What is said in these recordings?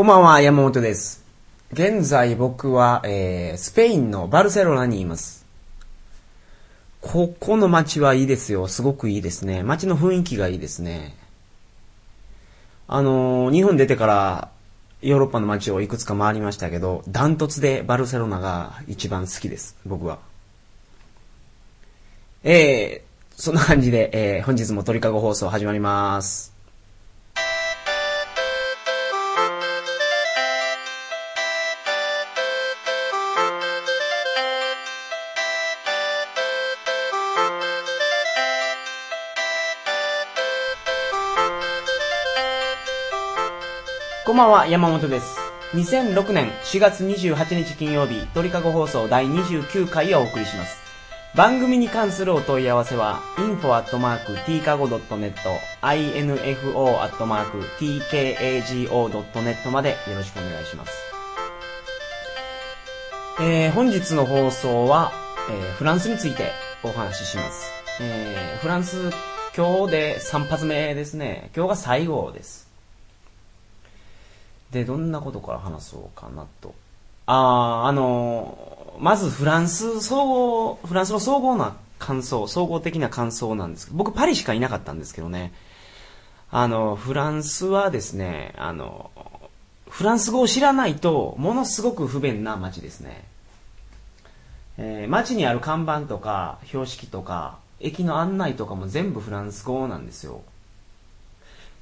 こんばんは、山本です。現在僕は、えー、スペインのバルセロナにいます。ここの街はいいですよ。すごくいいですね。街の雰囲気がいいですね。あのー日本出てからヨーロッパの街をいくつか回りましたけど、ダントツでバルセロナが一番好きです。僕は。えー、そんな感じで、えー、本日も鳥かご放送始まります。こんばんは、山本です。2006年4月28日金曜日、鳥かご放送第29回をお送りします。番組に関するお問い合わせは、info.tkago.net、info.tkago.net までよろしくお願いします。えー、本日の放送は、えーフランスについてお話しします。えーフランス、今日で3発目ですね。今日が最後です。で、どんなことから話そうかなと。あー、あのーまずフランス総合、フランスの総合な感想、総合的な感想なんですけど、僕パリしかいなかったんですけどね。あの、フランスはですね、あの、フランス語を知らないと、ものすごく不便な街ですね。えー街にある看板とか、標識とか、駅の案内とかも全部フランス語なんですよ。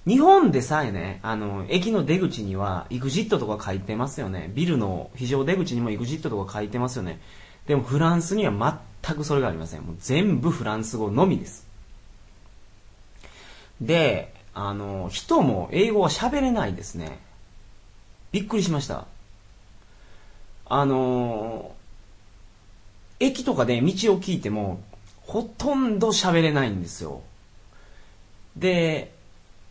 日本でさえね、あの、駅の出口には EXIT とか書いてますよね。ビルの非常出口にも EXIT とか書いてますよね。でもフランスには全くそれがありません。もう全部フランス語のみです。で、あの、人も英語は喋れないですね。びっくりしました。あの、駅とかで道を聞いても、ほとんど喋れないんですよ。で、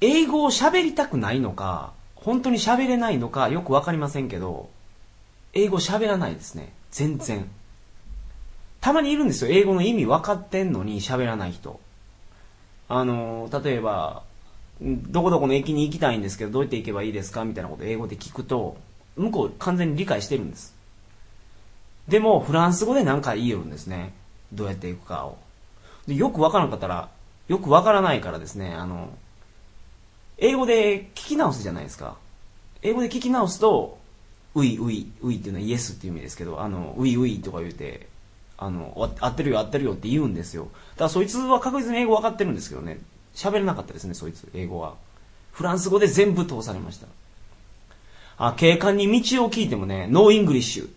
英語を喋りたくないのか、本当に喋れないのかよくわかりませんけど、英語喋らないですね。全然。たまにいるんですよ。英語の意味分かってんのに喋らない人。あの、例えば、どこどこの駅に行きたいんですけど、どうやって行けばいいですか？みたいなこと英語で聞くと、向こう完全に理解してるんです。でも、フランス語で何か言いよるんですね。どうやって行くかを。でよくわからなかったら、よくわからないからですね、あの、英語で聞き直すじゃないですか。英語で聞き直すと、ウイウイ、ウイっていうのはイエスっていう意味ですけど、あの、ウイウイとか言うて、あの、合ってるよ合ってるよって言うんですよ。だからそいつは確実に英語分かってるんですけどね、喋れなかったですね、そいつ、英語は。フランス語で全部通されました。あ、警官に道を聞いてもね、 No English っ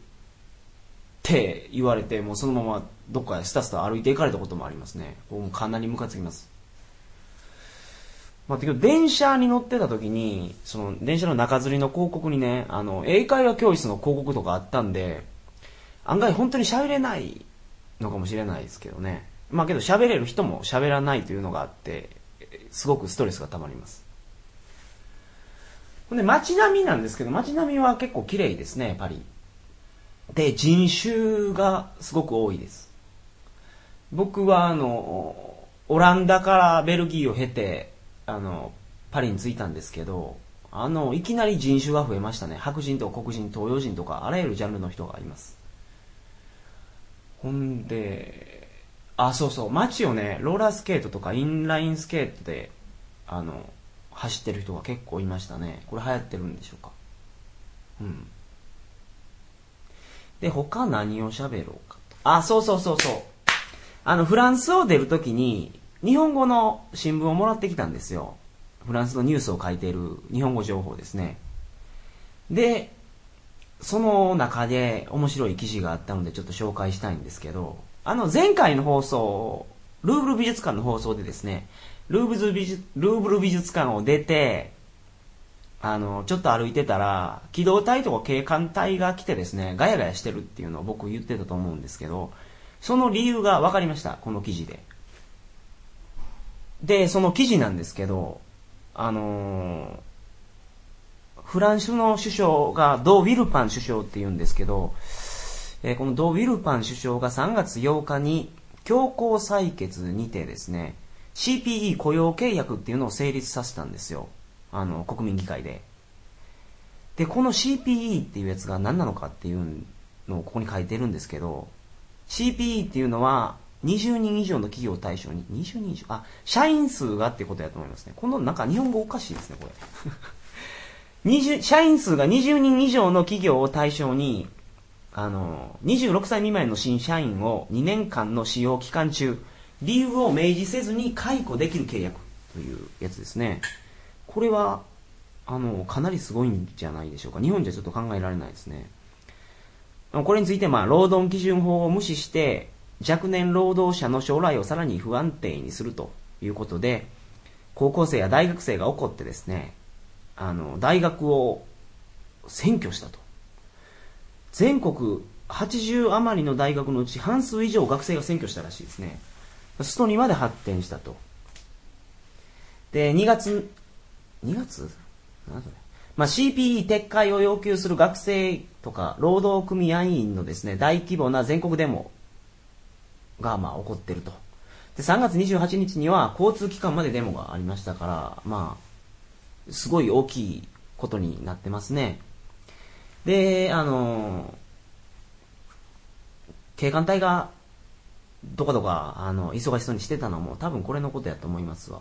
て言われて、もうそのままどっかへスタスタ歩いて行かれたこともありますね。もうかなりムカつきます。まあ、電車に乗ってた時に、その電車の中吊りの広告にね、あの、英会話教室の広告とかあったんで、案外本当に喋れないのかもしれないですけどね。まあけど喋れる人も喋らないというのがあって、すごくストレスが溜まります。ほんで街並みなんですけど、街並みは結構綺麗ですね、パリ。で、人種がすごく多いです。僕はあの、オランダからベルギーを経て、あの、パリに着いたんですけど、あの、いきなり人種が増えましたね。白人と黒人、東洋人とか、あらゆるジャンルの人がいます。ほんで、あ、そうそう、街をね、ローラースケートとかインラインスケートで、あの、走ってる人が結構いましたね。これ流行ってるんでしょうか。うん。で、他何を喋ろうかと。あ、そうそうそうそう。あの、フランスを出るときに、日本語の新聞をもらってきたんですよ。フランスのニュースを書いている日本語情報ですね。で、その中で面白い記事があったのでちょっと紹介したいんですけど、あの前回の放送、ルーブル美術館の放送でですね、ルーブル美術ルーブル美術館を出て、あの、ちょっと歩いてたら、機動隊とか警官隊が来てですね、ガヤガヤしてるっていうのを僕言ってたと思うんですけど、その理由が分かりました、この記事で。で、その記事なんですけど、あのーフランスの首相がド・ウィルパン首相って言うんですけど、えーこのド・ウィルパン首相が3月8日に強行採決にてですね、CPE 雇用契約っていうのを成立させたんですよ。あの、国民議会で。で、この CPE っていうやつが何なのかっていうのをここに書いてるんですけど、CPE っていうのは、20人以上の企業を対象に、20人以上、あ、社員数がってことやと思いますね。このなんか日本語おかしいですね、これ。20社員数が20人以上の企業を対象に、あの、26歳未満の新社員を2年間の使用期間中、理由を明示せずに解雇できる契約というやつですね。これは、あの、かなりすごいんじゃないでしょうか。日本じゃちょっと考えられないですね。これについて、まあ、労働基準法を無視して、若年労働者の将来をさらに不安定にするということで、高校生や大学生が怒ってですね、あの、大学を占拠したと。全国80余りの大学のうち半数以上学生が占拠したらしいですね。ストにまで発展したと。で、2月、2月？何それまあ、CPE 撤回を要求する学生とか労働組合員のですね、大規模な全国デモがまあ起こってると。で、3月28日には交通機関までデモがありましたから、まあ、すごい大きいことになってますね。で、あの、警官隊がどこどか、あの、忙しそうにしてたのも多分これのことやと思いますわ。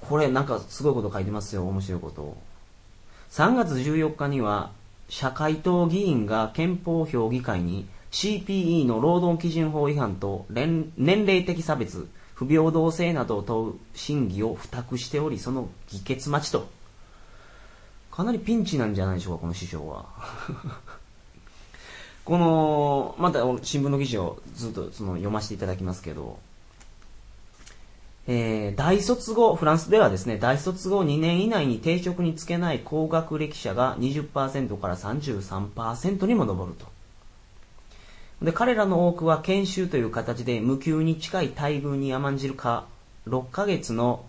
これなんかすごいこと書いてますよ、面白いことを。3月14日には、社会党議員が憲法評議会に CPE の労働基準法違反と年齢的差別、不平等性などを問う審議を付託しており、その議決待ちと。かなりピンチなんじゃないでしょうか、この師匠は。この、また新聞の記事をずっとその読ませていただきますけど、えー、大卒後、フランスではですね、大卒後2年以内に定職に就けない高学歴者が20%から33%にも上ると。で、彼らの多くは研修という形で無給に近い待遇に甘んじるか、6ヶ月の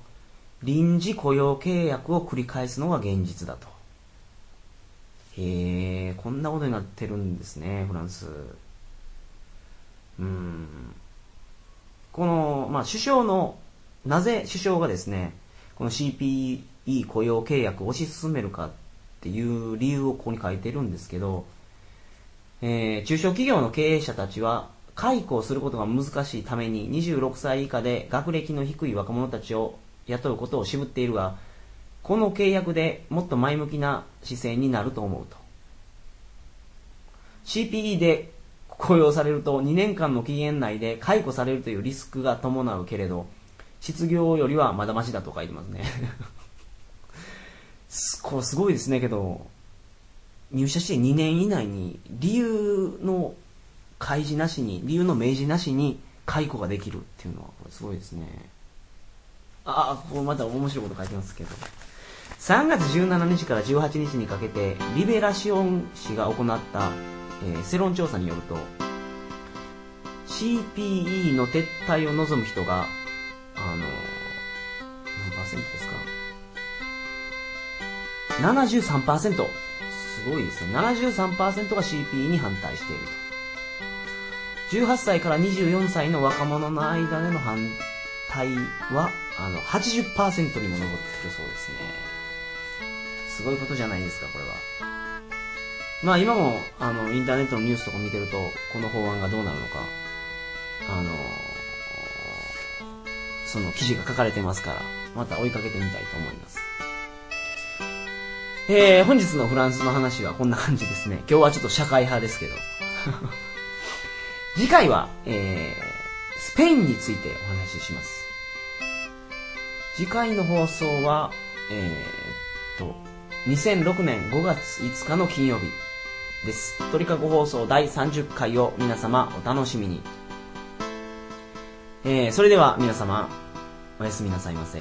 臨時雇用契約を繰り返すのが現実だと。へえ、こんなことになってるんですね、フランス。うん。この、まあ、首相のなぜ首相がですね、この CPE 雇用契約を推し進めるかっていう理由をここに書いてるんですけど、えー、中小企業の経営者たちは解雇をすることが難しいために26歳以下で学歴の低い若者たちを雇うことを渋っているが、この契約でもっと前向きな姿勢になると思うと。CPE で雇用されると2年間の期限内で解雇されるというリスクが伴うけれど、失業よりはまだましだと書いてますね これすごいですねけど、入社して2年以内に理由の開示なしに、理由の明示なしに解雇ができるっていうのは、これすごいですね。ああ、ここまた面白いこと書いてますけど。3月17日から18日にかけて、リベラシオン氏が行った、えー、世論調査によると、CPE の撤退を望む人があの、何パーセントですか ?73%。すごいですね。73%が CPE に反対していると。18歳から24歳の若者の間での反対は、あの、80%にも上ってるそうですね。すごいことじゃないですか、これは。まあ今も、あの、インターネットのニュースとか見てると、この法案がどうなるのか、あの、その記事が書かれてますから、また追いかけてみたいと思います。えー、本日のフランスの話はこんな感じですね。今日はちょっと社会派ですけど。次回は、えー、スペインについてお話しします。次回の放送は、えー、と、2006年5月5日の金曜日です。鳥かご放送第30回を皆様お楽しみに。えー、それでは皆様、おやすみなさいませ。